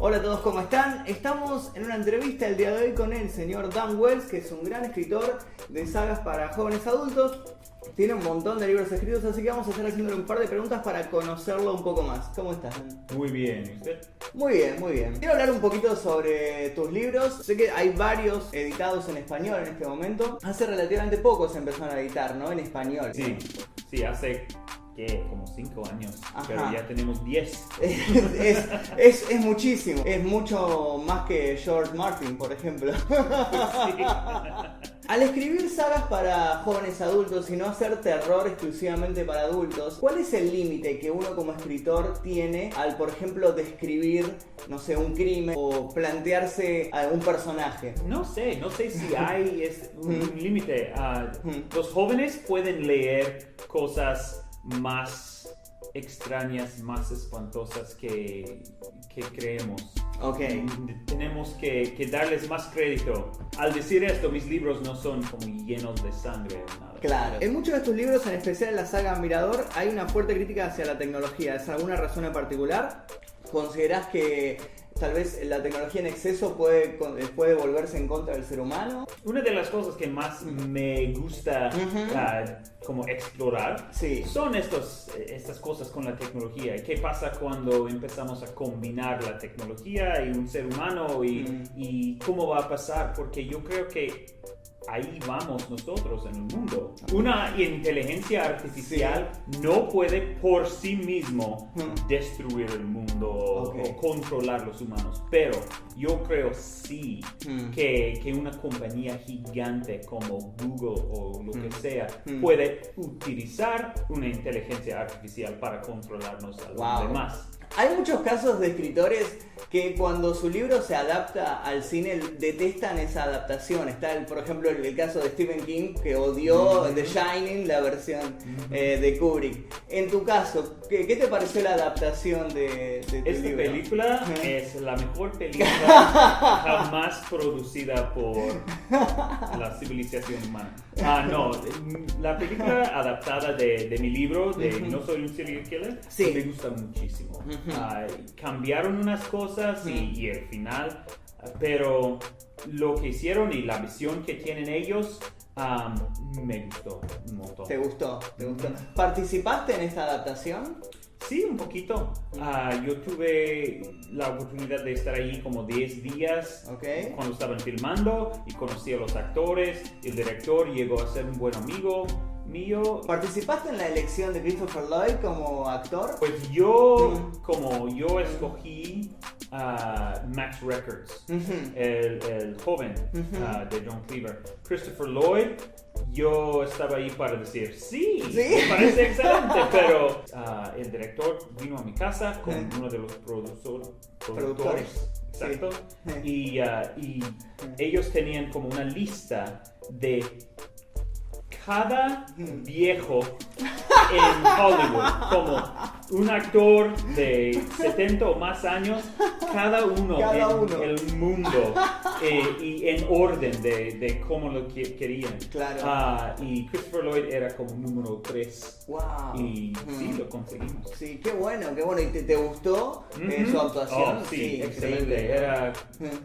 Hola a todos, ¿cómo están? Estamos en una entrevista el día de hoy con el señor Dan Wells, que es un gran escritor de sagas para jóvenes adultos. Tiene un montón de libros escritos, así que vamos a estar haciéndole un par de preguntas para conocerlo un poco más. ¿Cómo estás? Dan? Muy bien, ¿y usted? Muy bien, muy bien. Quiero hablar un poquito sobre tus libros. Sé que hay varios editados en español en este momento. Hace relativamente poco se empezaron a editar, ¿no? En español. Sí, sí, hace ¿qué? como 5 años, Ajá. pero ya tenemos 10. es, es, es muchísimo. Es mucho más que George Martin, por ejemplo. Al escribir sagas para jóvenes adultos y no hacer terror exclusivamente para adultos, ¿cuál es el límite que uno como escritor tiene al, por ejemplo, describir, no sé, un crimen o plantearse a un personaje? No sé, no sé si hay es un, límite. Ujú. los jóvenes pueden leer cosas más extrañas, más espantosas que, que creemos. Ok. Tenemos que, que darles más crédito. Al decir esto, mis libros no son como llenos de sangre o nada. Claro. En muchos de tus libros, en especial en la saga Mirador, hay una fuerte crítica hacia la tecnología. ¿Es alguna razón en particular? ¿Considerás que tal vez la tecnología en exceso puede, puede volverse en contra del ser humano? Una de las cosas que más me gusta ah, como explorar Sí. son estos, estas cosas con la tecnología. ¿Y ¿Qué pasa cuando empezamos a combinar la tecnología y un ser humano y, y cómo va a pasar? Porque yo creo que ahí vamos nosotros en el mundo. Una inteligencia artificial no puede por sí mismo Mm. destruir el mundo Ok. o controlar los humanos, pero yo creo sí Mm. que, que una compañía gigante como Google o lo que Mm. sea Mm. puede utilizar una inteligencia artificial para controlarnos a los Wow. demás. Hay muchos casos de escritores que cuando su libro se adapta al cine detestan esa adaptación. Está, el, por ejemplo, el, el caso de Stephen King que odió The Shining, la versión eh, de Kubrick. En tu caso, ¿qué, qué te pareció la adaptación de, de tu Esta libro? película es la mejor película jamás producida por la civilización humana. Ah, no, la película adaptada de, de mi libro, de. No soy un serial killer, Sí. me gusta muchísimo. Ah, cambiaron unas cosas y, y el final, pero lo que hicieron y la visión que tienen ellos me gustó un montón. ¿Te gustó? ¿Te gustó? ¿Participaste en esta adaptación? Sí, un poquito. Ah, yo tuve la oportunidad de estar ahí como 10 días ¿Ok? cuando estaban filmando y conocí a los actores. El director llegó a ser un buen amigo mío. ¿Participaste en la elección de Christopher Lloyd como actor? Pues yo, Mm. como yo escogí a Max Records, el, el joven ah, de John Cleaver, Christopher Lloyd, yo estaba ahí para decir sí, Sí. me parece excelente, pero ah, el director vino a mi casa con uno de los productor- Productores. exacto, Sí. y, ah, y ellos tenían como una lista de cada Mm. viejo en Hollywood, como un actor de 70 o más años, cada uno Cada en uno. el mundo eh, y en orden de, de cómo lo que- querían. Claro. Ah, y Christopher Lloyd era como número 3 Wow. y Ujú. sí, lo conseguimos. Sí, qué bueno, qué bueno. ¿Y te, te gustó eh, Ujú. su actuación? Oh, sí, excelente. increíble. Era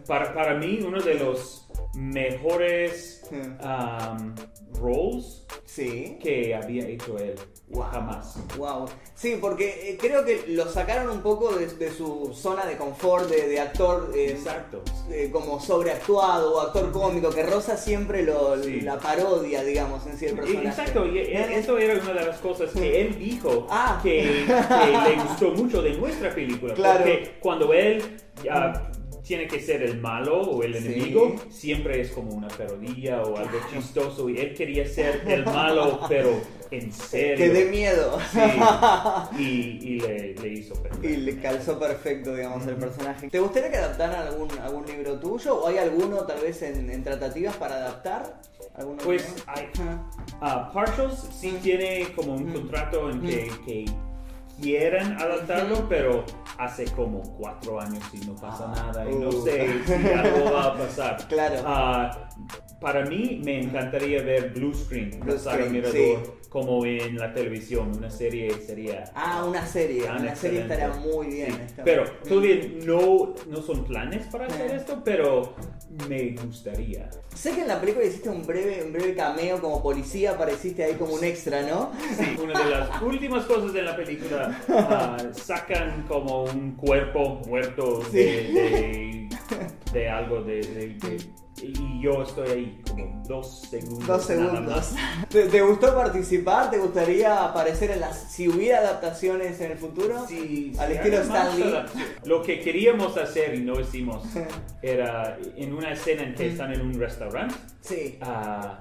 para, para mí uno de los mejores um, roles Sí. que había hecho él Wow. jamás. Wow. Sí, porque eh, creo que lo sacaron un poco de, de su zona de confort, de, de actor eh, Exacto. eh, como sobreactuado o actor cómico, que rosa siempre lo, Sí. la parodia, digamos, en sí el personaje. Exacto, y e- eso era una de las cosas que él dijo Ah. que, que le gustó mucho de nuestra película. Claro. Porque cuando él tiene que ser el malo o el Sí. enemigo, siempre es como una parodia o algo chistoso. Y él quería ser el malo, pero en serio. Que dé miedo. Sí, y, y le, le hizo perfecto. Y le calzó perfecto, digamos, el personaje. ¿Te gustaría que adaptaran algún, algún libro tuyo? ¿O hay alguno tal vez en, en tratativas para adaptar? ¿Alguno Pues hay, Ajá. Ah, Partials sí tiene como un Mm. contrato en que, Mm. que quieren adaptarlo, pero hace como cuatro años y no pasa Ah, nada y no uh. sé si algo va a pasar. Claro. Ah, para mí me encantaría ver Blue Screen, Blue Screen, Mirador, sí. como en la televisión. Una serie sería. Ah, una serie. Una serie estaría muy bien. Sí, está- Pero todavía no, no son planes para hacer Eh. esto, pero me gustaría. Sé que en la película hiciste un breve, un breve cameo como policía, apareciste ahí como un extra, ¿no? Sí, una de las últimas cosas de la película ah, sacan como un cuerpo muerto de, de, de algo de- de- y yo estoy ahí como dos segundos. Dos segundos. ¿Te, te gustó participar? ¿Te gustaría aparecer en las... si hubiera adaptaciones en el futuro? Sí, Al sí, estilo. Lo que queríamos hacer y no hicimos era en una escena en que están en un restaurante. Sí. ah,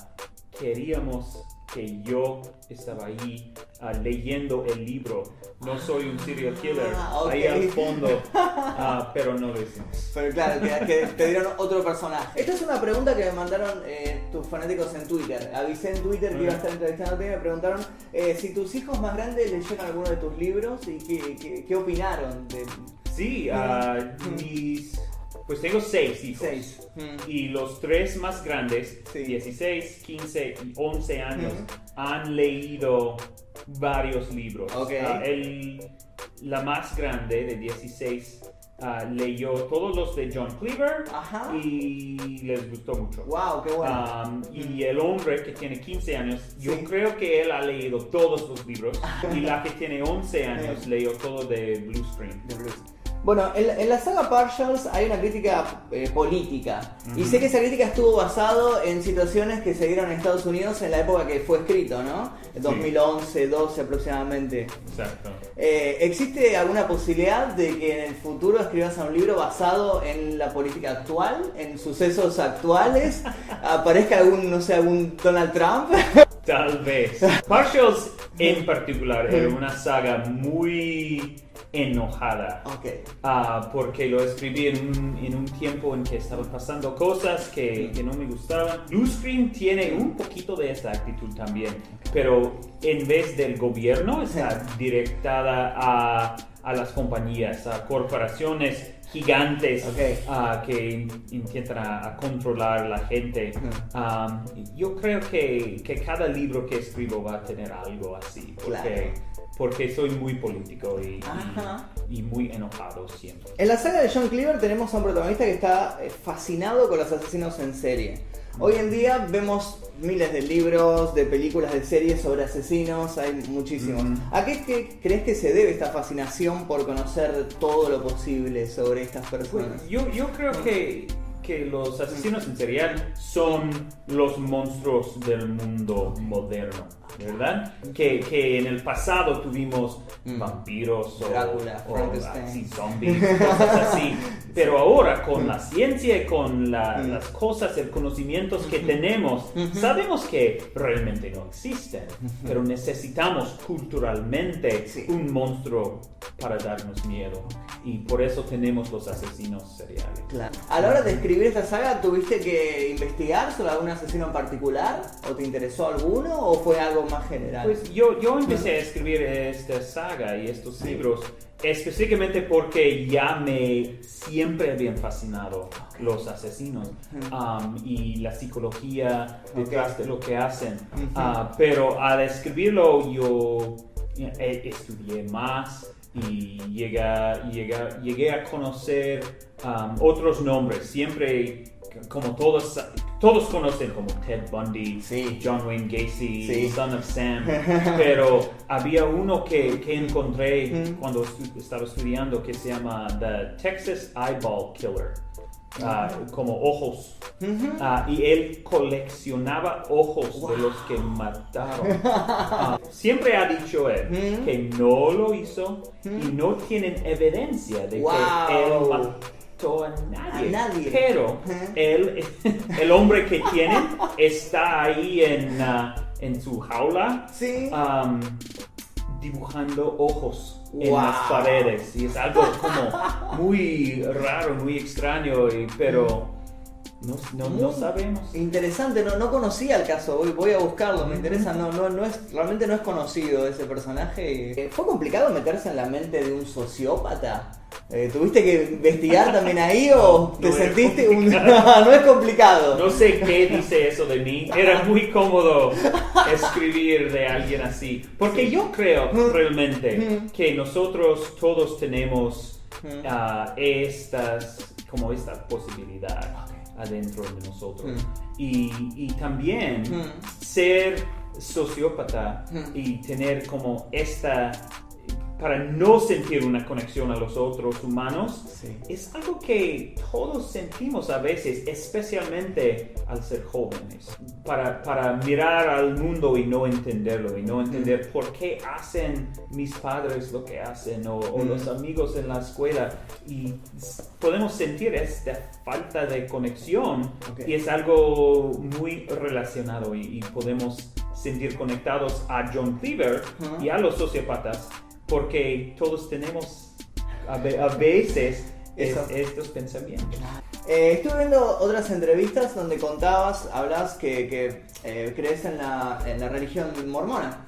queríamos que yo estaba ahí ah, leyendo el libro. No soy un serial killer, Ah, ahí al fondo, ah, pero no lo hicimos. Pero claro, que, que te dieron otro personaje. Esta es una pregunta que me mandaron eh, tus fanáticos en Twitter. Avisé en Twitter que iba a estar entrevistándote y me preguntaron eh, si tus hijos más grandes leyeron alguno de tus libros y qué, qué- qué opinaron de Sí, ah, mis... Pues tengo seis hijos. seis. Mm. Y los tres más grandes, Sí. 16, 15 y 11 años, Ujú. han leído varios libros. Ok. Ah, el- la más grande, de 16, ah, leyó todos los de John Cleaver Ajá. y les gustó mucho. Wow, qué bueno. Um, y el hombre que tiene 15 años, yo Sí. creo que él ha leído todos los libros. y la que tiene 11 años leyó todo de Blue Screen. de Blues. Bueno, en, la- en la saga Partials hay una crítica eh, política. Y sé que esa crítica estuvo basado en situaciones que se dieron en Estados Unidos en la época que fue escrito, ¿no? En 2011, 12 aproximadamente. Exacto. Eh, ¿Existe alguna posibilidad de que en el futuro escribas un libro basado en la política actual, en sucesos actuales? ¿Aparezca algún, no sé, algún Donald Trump? Tal vez. Partials en particular era una saga muy enojada. ah, porque lo escribí en un, en un tiempo en que estaban pasando cosas que, que no me gustaban. Blue Screen tiene un poquito de esta actitud también, pero en vez del gobierno está directada a, a las compañías, a corporaciones gigantes Ok. ah, que in- intentan a, a controlar la gente. Um, yo creo que, que cada libro que escribo va a tener algo así, porque, Claro. Porque soy muy político y, y- y muy enojado siempre. En la saga de John Cleaver tenemos a un protagonista que está eh, fascinado con los asesinos en serie. Hoy en día vemos miles de libros, de películas, de series sobre asesinos, hay muchísimos. Ujú. ¿A qué, qué crees que se debe esta fascinación por conocer todo lo posible sobre estas personas? Pues, yo, yo creo que, que los asesinos en serial son los monstruos del mundo moderno, ¿verdad? Que, que en el pasado tuvimos Mm. vampiros o, Drácula, o así, zombies, cosas así. Pero ahora con la ciencia y con la- Mm. las cosas, el conocimientos que tenemos, sabemos que realmente no existen, pero necesitamos culturalmente Sí. un monstruo para darnos miedo. Y por eso tenemos los asesinos seriales. Claro. A la hora de escribir esta saga, ¿tuviste que investigar sobre algún asesino en particular? ¿O te interesó alguno? ¿O fue algo más general? Pues yo, yo empecé a escribir esta saga y estos libros específicamente porque ya me siempre habían fascinado los asesinos um, y la psicología detrás Ok. de lo que hacen. Ujú. Ah, pero al escribirlo yo eh, estudié más y llegué, a- llegué, llegué a conocer um, otros nombres. Siempre, como todos, todos conocen como Ted Bundy, Sí. John Wayne Gacy, Sí. Son of Sam, pero había uno que, que encontré Mm. cuando estu- estaba estudiando que se llama The Texas Eyeball Killer. Ah, como ojos. Ah, y él coleccionaba ojos de los que mataron. Ah, siempre ha dicho él que no lo hizo y no tienen evidencia de Wow. que él mató a nadie. A nadie. Pero él, el hombre que tienen está ahí en, en su jaula Sí. am, dibujando ojos en Wow. las paredes y es algo como muy raro, muy extraño, y- pero No, no, no sabemos. Interesante, no, no conocía el caso, voy, voy a buscarlo, me interesa, no, no, no es, realmente no es conocido ese personaje. Eh, ¿Fue complicado meterse en la mente de un sociópata? Eh, ¿Tuviste que investigar también ahí o te sentiste un... no es complicado. No sé qué dice eso de mí. Era muy cómodo escribir de alguien así. Porque yo creo realmente que nosotros todos tenemos ah, estas, como esta posibilidad adentro de nosotros. Y, y también ser sociópata y tener como esta para no sentir una conexión a los otros humanos Sí. es algo que todos sentimos a veces, especialmente al ser jóvenes, para, para mirar al mundo y no entenderlo, y no entender por qué hacen mis padres lo que hacen, o, o Mm. los amigos en la escuela, y podemos sentir esta falta de conexión, y es algo muy relacionado, y, y podemos sentir conectados a John Cleaver y a los sociópatas, porque todos tenemos a, ve- a veces es- estos pensamientos. Eh, estuve viendo otras entrevistas donde contabas, hablas que, que, eh, crees en la, en la religión mormona.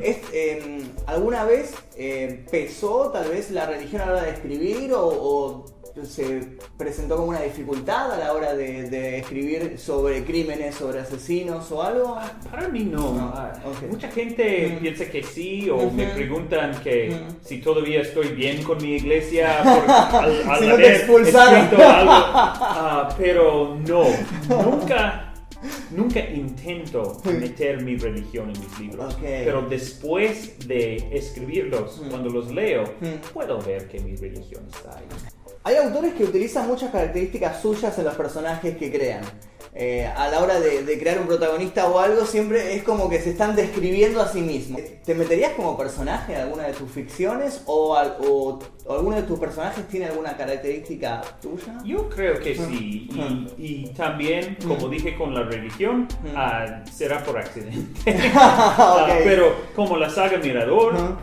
Es, eh, ¿Alguna vez eh, pesó tal vez la religión a la hora de escribir o, o se presentó como una dificultad a la hora de, de escribir sobre crímenes, sobre asesinos o algo? Para mí no. No, Ah, ok. Mucha gente Mm. piensa que sí o Ujú. me preguntan que Mm. si todavía estoy bien con mi iglesia por, al, al Si no te haber expulsaron. escrito algo. Ah, pero no, nunca, nunca intento meter mi religión en mis libros. Ok. Pero después de escribirlos, Mm. cuando los leo, Mm. puedo ver que mi religión está ahí. Hay autores que utilizan muchas características suyas en los personajes que crean. Eh, a la hora de, de crear un protagonista o algo, siempre es como que se están describiendo a sí mismos. ¿Te meterías como personaje en alguna de tus ficciones o, al- o- o alguno de tus personajes tiene alguna característica tuya? Yo creo que sí, y, y también, como dije con la religión, Mm. ah, será por accidente. Ah, pero como la saga Mirador, Ujú.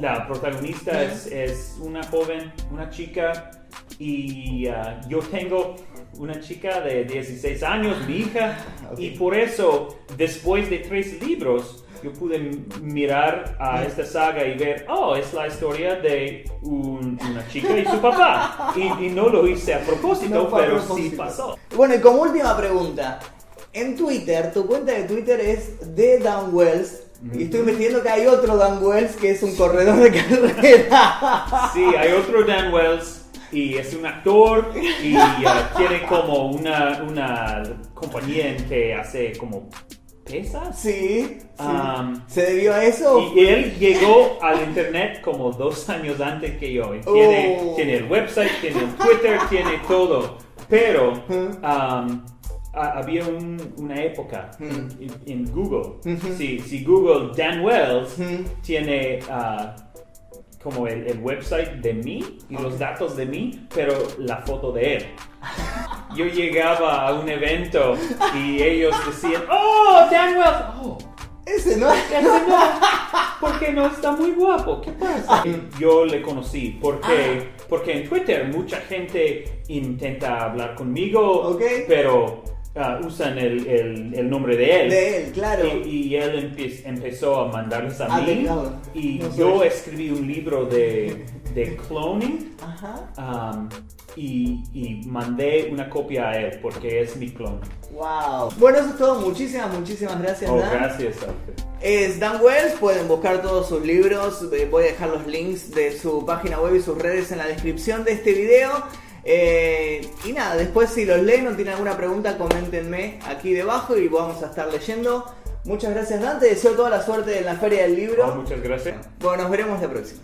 La protagonista es, es una joven, una chica, y ah, yo tengo una chica de 16 años, mi hija, y por eso, después de tres libros, yo pude mirar a esta saga y ver, oh, es la historia de un- una chica y su papá. Y, y no lo hice a propósito, No fue a pero sí pasó. Bueno, y como última pregunta. En Twitter, tu cuenta de Twitter es de Dan Wells. Y estoy investigando que hay otro Dan Wells que es un corredor de carrera. Sí, hay otro Dan Wells y es un actor y ah, tiene como una, una compañía en que hace como pesas. Sí. sí. Um, ¿Se debió a eso? Y él llegó al internet como dos años antes que yo. Y Tiene, Oh. tiene el website, tiene el Twitter, tiene todo. Pero um, ha- había un- una época Ujú. en, en Google. Si, si Google Dan Wells tiene ah, como el, el website de mí y los datos de mí, pero la foto de él. Yo llegaba a un evento y ellos decían, ¡Oh, Dan Wells! ¡Oh! Ese no es. Ese no, porque no está muy guapo. ¿Qué pasa? Yo le conocí porque, porque en Twitter mucha gente intenta hablar conmigo, Ok. pero ah, usan el, el- el nombre de él. De él, claro. Y, y él empe- empezó a mandarles a Ah, mí. Y No yo soy. escribí un libro de, de cloning. Ajá. um, y, y mandé una copia a él porque es mi clon. Wow. Bueno, eso es todo. Muchísimas, muchísimas gracias, Oh, Dan. gracias, Alfred. Es Dan Wells, pueden buscar todos sus libros, voy a dejar los links de su página web y sus redes en la descripción de este video. Eh, y nada, después si los leen o tienen alguna pregunta, coméntenme aquí debajo y vamos a estar leyendo. Muchas gracias Dan, te deseo toda la suerte en la feria del libro. Oh, muchas gracias. Bueno, nos veremos la próxima.